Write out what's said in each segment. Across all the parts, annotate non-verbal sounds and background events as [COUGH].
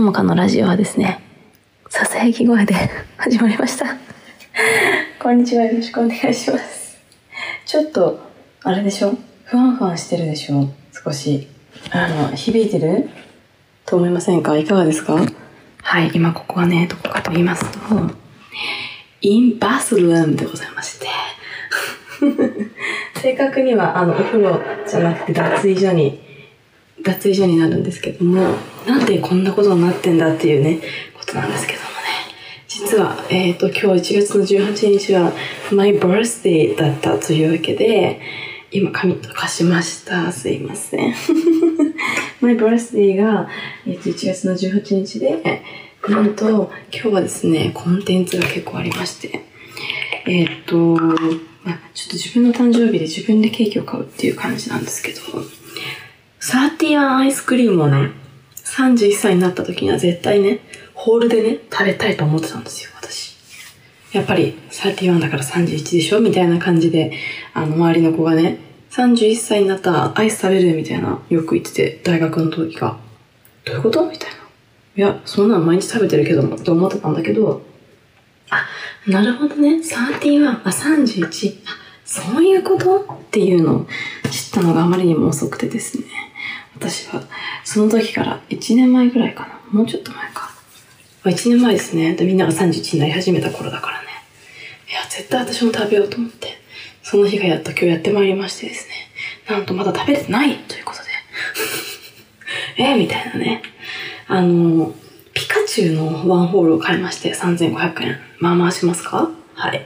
ともかのラジオはですね、ささやき声で [LAUGHS] 始まりました。こんにちは、よろしくお願いします。ちょっと、あれでしょ？ふわんふわんしてるでしょ？少し。あの、響いてる？と思いませんか？いかがですか？はい、今ここはね、どこかと言いますと、インバスルームでございまして。[LAUGHS] [LAUGHS] 正確には、あの、お風呂じゃなくて脱衣所に、脱衣所になるんですけども、なんでこんなことになってんだっていうね、ことなんですけどもね。実は、えっ、と、今日1月の18日は、my birthday だったというわけで、今髪とかしました。すいません。[LAUGHS] my birthday が、えっと1月の18日で、なんと、今日はですね、コンテンツが結構ありまして、えっと、ま、ちょっと自分の誕生日で自分でケーキを買うっていう感じなんですけど、31アイスクリームをね、31歳になった時には絶対ね、ホールでね、食べたいと思ってたんですよ、私。やっぱり31だから31でしょみたいな感じで、あの、周りの子がね、31歳になったらアイス食べるみたいな、よく言ってて、大学の時が。どういうこと？みたいな。いや、そんなん毎日食べてるけども、って思ってたんだけど、あ、なるほどね。31、あ、31。あ、そういうこと？っていうのを知ったのがあまりにも遅くてですね。私は、その時から1年前ぐらいかな。もうちょっと前か。1年前ですね。でみんなが31になり始めた頃だからね。いや、絶対私も食べようと思って。その日がやっと今日やってまいりましてですね。なんとまだ食べれてないということで。[LAUGHS] え、みたいなね。あの、ピカチュウのワンホールを買いまして3500円。まあまあしますか？はい。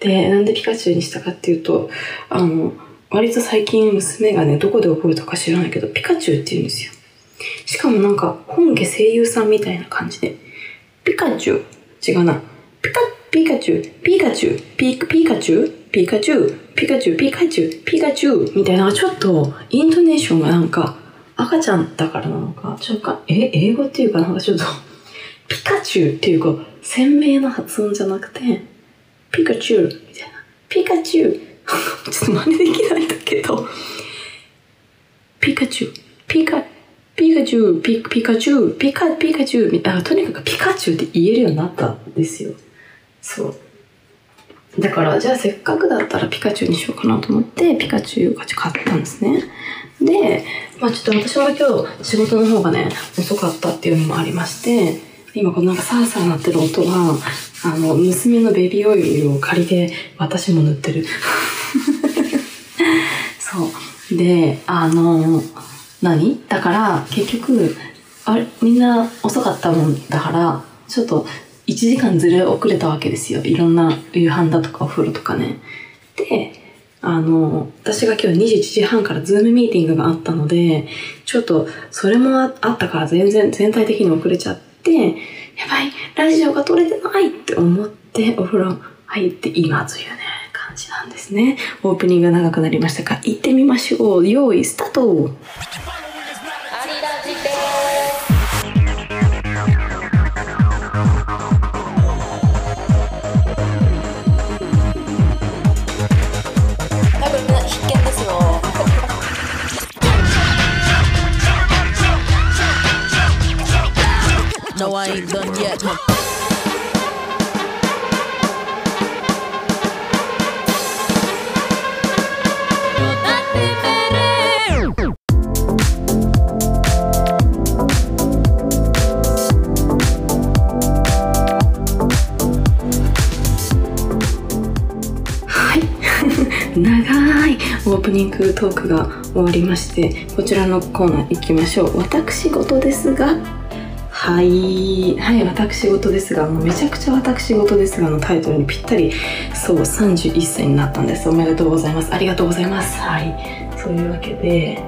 で、なんでピカチュウにしたかっていうと、あの、割と最近娘がね、どこで覚えたか知らないけど、ピカチュウって言うんですよ。しかもなんか、本家声優さんみたいな感じで、ピカチュウ？違うな。ピカ、ピカチュウ、ピカチュウ、ピピカチュウ、ピカチュウ、ピカチュウ、ピカチュウ、ピカチュウ？みたいな、ちょっと、イントネーションがなんか、赤ちゃんだからなのか、ちょっと、え、英語っていうかなんかちょっと、ピカチュウっていうか、鮮明な発音じゃなくて、ピカチュウみたいな。ピカチュウ。[LAUGHS] ちょっと真似できないんだけど、ピカチュウ、ピカ、ピカチュウ、ピピカチュウ、ピカ、ピカチュウみたいな、とにかくピカチュウって言えるようになったんですよ。そう。だから、じゃあせっかくだったらピカチュウにしようかなと思って、ピカチュウを買ったんですね。で、まあちょっと私は今日仕事の方がね、遅かったっていうのもありまして、今このなんかサーサー鳴ってる音は、あの、娘のベビーオイルを借りて私も塗ってる。で、あの、何？だから、結局、あれ、みんな遅かったもんだから、ちょっと1時間ずれ遅れたわけですよ。いろんな夕飯だとかお風呂とかね。で、あの、私が今日21時半からズームミーティングがあったので、ちょっとそれもあったから全然全体的に遅れちゃって、やばい、ラジオが撮れてないって思ってお風呂入って今というね、感じなんですね。オープニングが長くなりましたが、行ってみましょう。用意スタート多分みんな必見ですよ No, I ain't done yet. オープニングトークが終わりまして、こちらのコーナー行きましょう。私事ですが、はい。はい、私事ですが、もうめちゃくちゃ私事ですがのタイトルにぴったり、そう、31歳になったんです。おめでとうございます。ありがとうございます。はい。そういうわけで、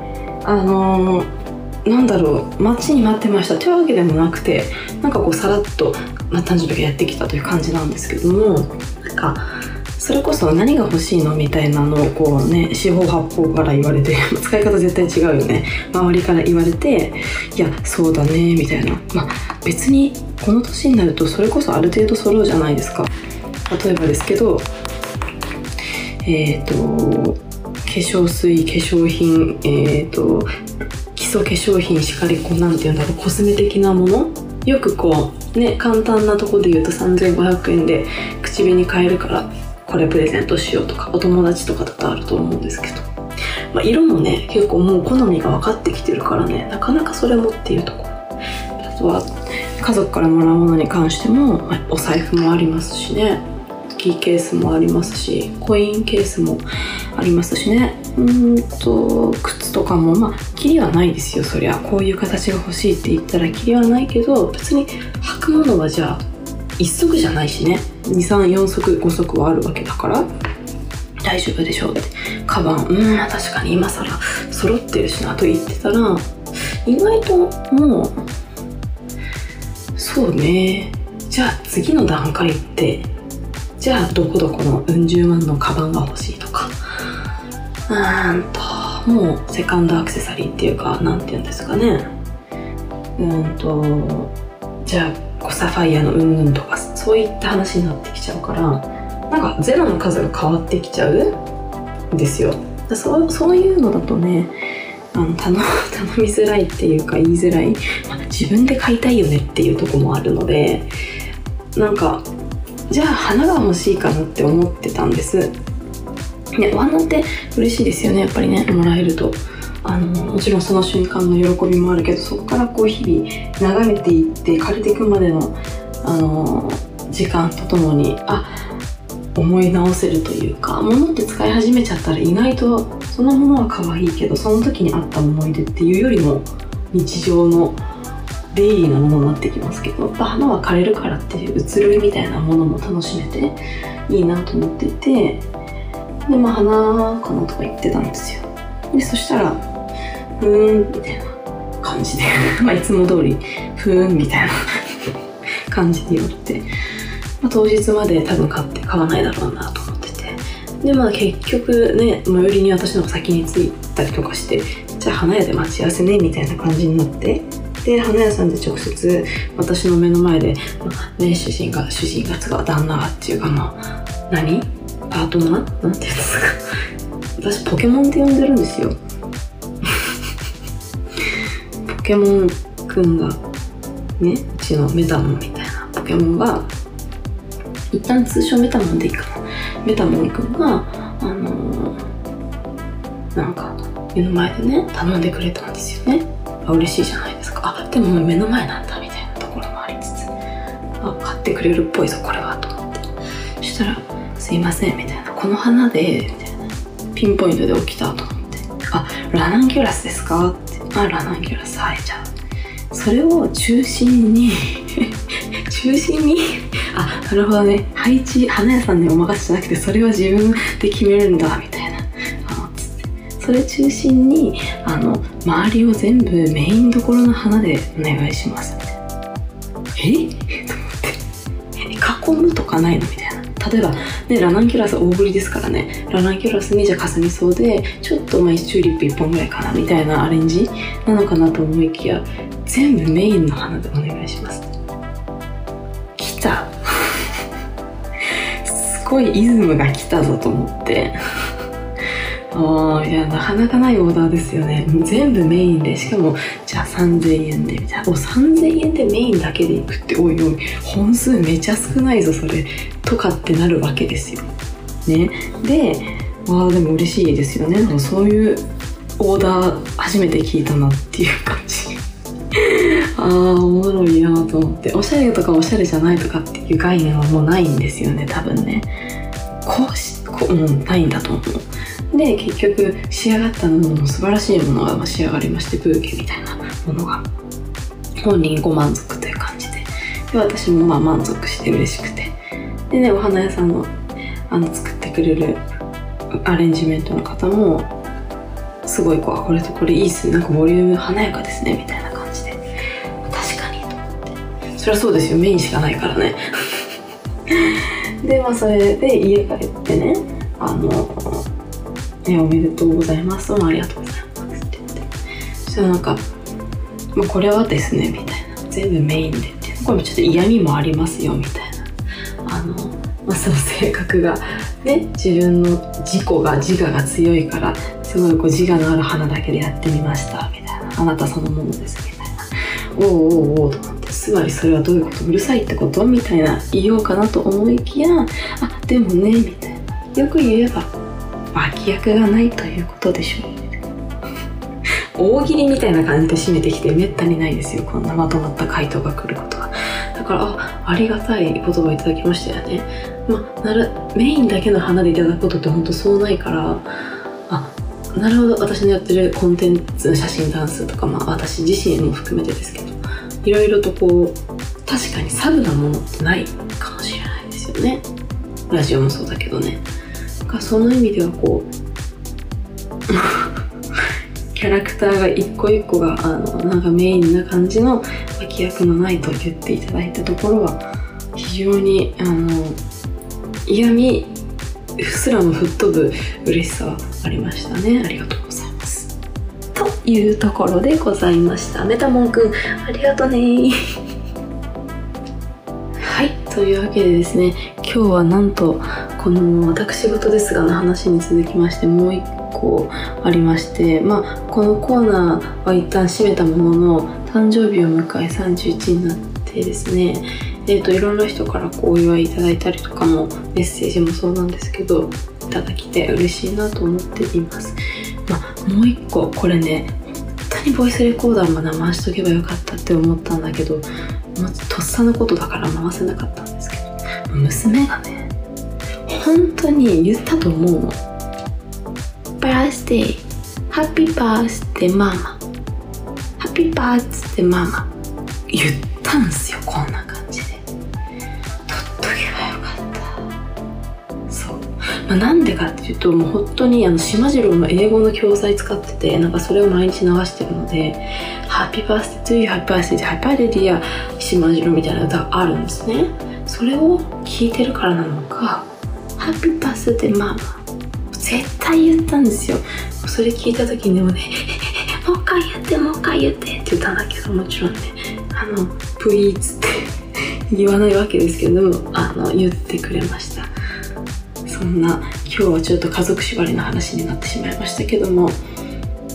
あのーなんだろう待ちに待ってましたというわけでもなくてなんかこうさらっと、まあ、誕生日がやってきたという感じなんですけどもなんかそれこそ何が欲しいのみたいなのをこうね四方八方から言われて [LAUGHS] 使い方絶対違うよね。周りから言われていやそうだねみたいな。まあ別にこの年になるとそれこそある程度揃うじゃないですか。例えばですけどえっ、と化粧水化粧品えっ、と基礎化粧品しかりこうなんていうんだろうコスメ的なもの？よくこうね簡単なとこで言うと3500円で口紅買えるから。これプレゼントしようとかお友達とかだとあると思うんですけど、まあ、色もね結構もう好みが分かってきてるからねなかなかそれもっていうとこ。ろあとは家族からもらうものに関しても、まあお財布もありますしね。キーケースもありますしコインケースもありますしね。うんと靴とかもまあキリはないですよそりゃ。こういう形が欲しいって言ったらキリはないけど別に履くものはじゃあ1足じゃないしね。234足5足はあるわけだから大丈夫でしょうって。カバンうん確かに今更揃ってるしなと言ってたら意外ともうそうね。じゃあ次の段階ってじゃあどこどこのうん十万のカバンが欲しいとか。うーんともうセカンドアクセサリーっていうかなんて言うんですかね。うんとじゃあこうサファイアのうんぬんとかそういった話になってきちゃうからなんかゼロの数が変わってきちゃうんですよ。そうそういうのだとねあの頼 [LAUGHS] 頼みづらいっていうか言いづらい、まあ自分で買いたいよねっていうとこもあるのでなんかじゃあ花が欲しいかなって思ってたんです。ねお花って嬉しいですよねやっぱりねもらえると。あのもちろんその瞬間の喜びもあるけどそこからこう日々眺めていって枯れていくまでのあの時間とともにあ思い直せるというか物って使い始めちゃったら意外とそのものは可愛いけどその時にあった思い出っていうよりも日常のデイリーなものになってきますけど花は枯れるからっていう移ろいみたいなものも楽しめていいなと思っていてでまあ花かなとか言ってたんですよ。でそしたらふーんみたいな感じで [LAUGHS] まあいつも通りふーんみたいな感じで言われて、まあ、当日まで多分買って買わないだろうなと思ってて。でまあ結局ね最寄りに私の方先に着いたりとかしてじゃあ花屋で待ち合わせねみたいな感じになって。で花屋さんで直接私の目の前で、まあね、主人が主人がつか旦那がっていうかまあ何？パートナー？なんていうんですか。私ポケモンって呼んでるんですよ。[LAUGHS] ポケモンくんがねうちのメタモンみたいな。ポケモンが一旦通称メタモンでいいか。なメタモンくんがあのーなんか目の前でね頼んでくれたんですよね。あ嬉しいじゃないですか。あでも目の前なんだみたいなところもありつつ。あ買ってくれるっぽいぞこれはと思って。そしたら「すいません」みたいな「この花で」みたいな。ピンポイントで起きたと思って「あラナンキュラスですか?」って「あラナンキュラスはいじゃあ。それを中心に [LAUGHS] 中心にあなるほどね。配置花屋さんにお任せじゃなくてそれは自分で決めるんだみたいな。あつってそれ中心にあの周りを全部メインどころの花でお願いします。みたいなえ？と思って。え囲むとかないの？みたいな。例えばねラナンキュラス大ぶりですからね。ラナンキュラスにじゃあかすみ草でちょっとまあチューリップ1本ぐらいかなみたいなアレンジなのかなと思いきや全部メインの花でお願いします。来た。[LAUGHS] すごいイズムが来たぞと思って。[LAUGHS] ああいやなかなかないオーダーですよね。全部メインでしかもじゃあ3000円でみたいな。お3000円でメインだけでいくっておいおい。本数めちゃ少ないぞそれ。とかってなるわけですよ。ね。でわあでも嬉しいですよね。そういうオーダー初めて聞いたなっていう感じ。ああおもろいなと思って。おしゃれとかおしゃれじゃないとかっていう概念はもうないんですよね多分ね。こうしこう、うん、ないんだと思う。で結局仕上がったものも素晴らしいものが仕上がりましてブーケみたいなものが。本人ご満足という感じで。で私もまあ満足して嬉しくて。でねお花屋さんのあの作ってくれるアレンジメントの方もすごいこうこれとこれいいっすね。なんかボリューム華やかですねみたいな。そりゃそうですよメインしかないからね [LAUGHS] でまあそれで家帰ってねあのね、おめでとうございます。どうもありがとうございますって言って。そしたらなんか、まあ、これはですね、みたいな。全部メインでって。これもちょっと嫌味もありますよ、みたいな。あの、まあ、その性格が、ね、自分の自己が、自我が強いから、すごいこう自我のある花だけでやってみました、みたいな。あなたそのものです、みたいな。おうおうおうと思ってつまりそれはどういうこと？うるさいってこと？みたいな言おうかなと思いきやあでもねみたいな。よく言えば脇役がないということでしょう [LAUGHS] 大喜利みたいな感じで締めてきてめったにないですよ。こんなまとまった回答が来ることがだからあありがたい言葉をいただきましたよね。まあなるメインだけの花でいただくことって本当そうないからあなるほど。私のやってるコンテンツ写真ダンスとか、まあ、私自身も含めてですけど。いろいろとこう確かにサブなものってないかもしれないですよね。ラジオもそうだけどね。だからその意味ではこう [LAUGHS] キャラクターが一個一個があのなんかメインな感じの脇役のないと言っていただいたところは非常にあの嫌味すらも吹っ飛ぶ嬉しさはありましたね。ありがとう。いうところでございました。メタモンくんありがとね。[LAUGHS] はい。というわけでですね今日はなんとこの私事ですがの話に続きましてもう一個ありましてまあこのコーナーは一旦閉めたものの誕生日を迎え31になってですねえーと、いろんな人からこうお祝いいただいたりとかもメッセージもそうなんですけどいただきて嬉しいなと思っています、あ、もう一個これね本当にボイスレコーダーも回しとけばよかったって思ったんだけどまとっさのことだから回せなかったんですけど娘がね本当に言ったと思うの。バースデーハッピーバースデーママ。ハッピーバースデーママ。言ったんすよこんな感まあ、なんでかっていうともう本当にあのしまじろうの英語の教材使っててなんかそれを毎日流してるので「ハッピーバースデートゥーユーハッピーバースデーハッピーバーディア島次郎」みたいな歌があるんですね。それを聞いてるからなのか「 Happy birthday ママ」絶対言ったんですよ。それ聞いた時にでもね「もう一回言ってもう一回言って」って言ったんだけどもちろんね「あの please」って [LAUGHS] 言わないわけですけどもあの言ってくれました。そんな今日はちょっと家族縛りの話になってしまいましたけども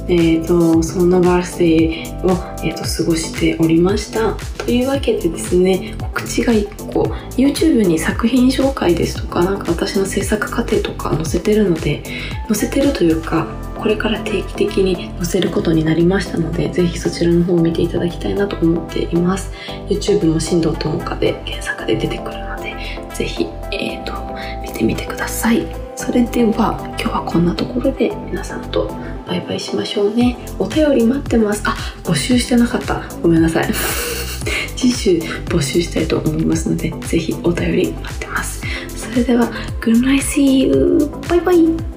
えーと、そんなバースデーを、えーと、過ごしておりましたというわけでですね告知が1個 YouTube に作品紹介ですとかなんか私の制作過程とか載せてるので載せてるというかこれから定期的に載せることになりましたのでぜひそちらの方を見ていただきたいなと思っています。YouTube も振動ともかで検索で出てくるのでぜひ、えーとてみてください。それでは今日はこんなところで皆さんとバイバイしましょうね。お便り待ってます。あ募集してなかった。ごめんなさい。[LAUGHS] 次週募集したいと思いますので是非お便り待ってます。それでは Good night see you バイバイ。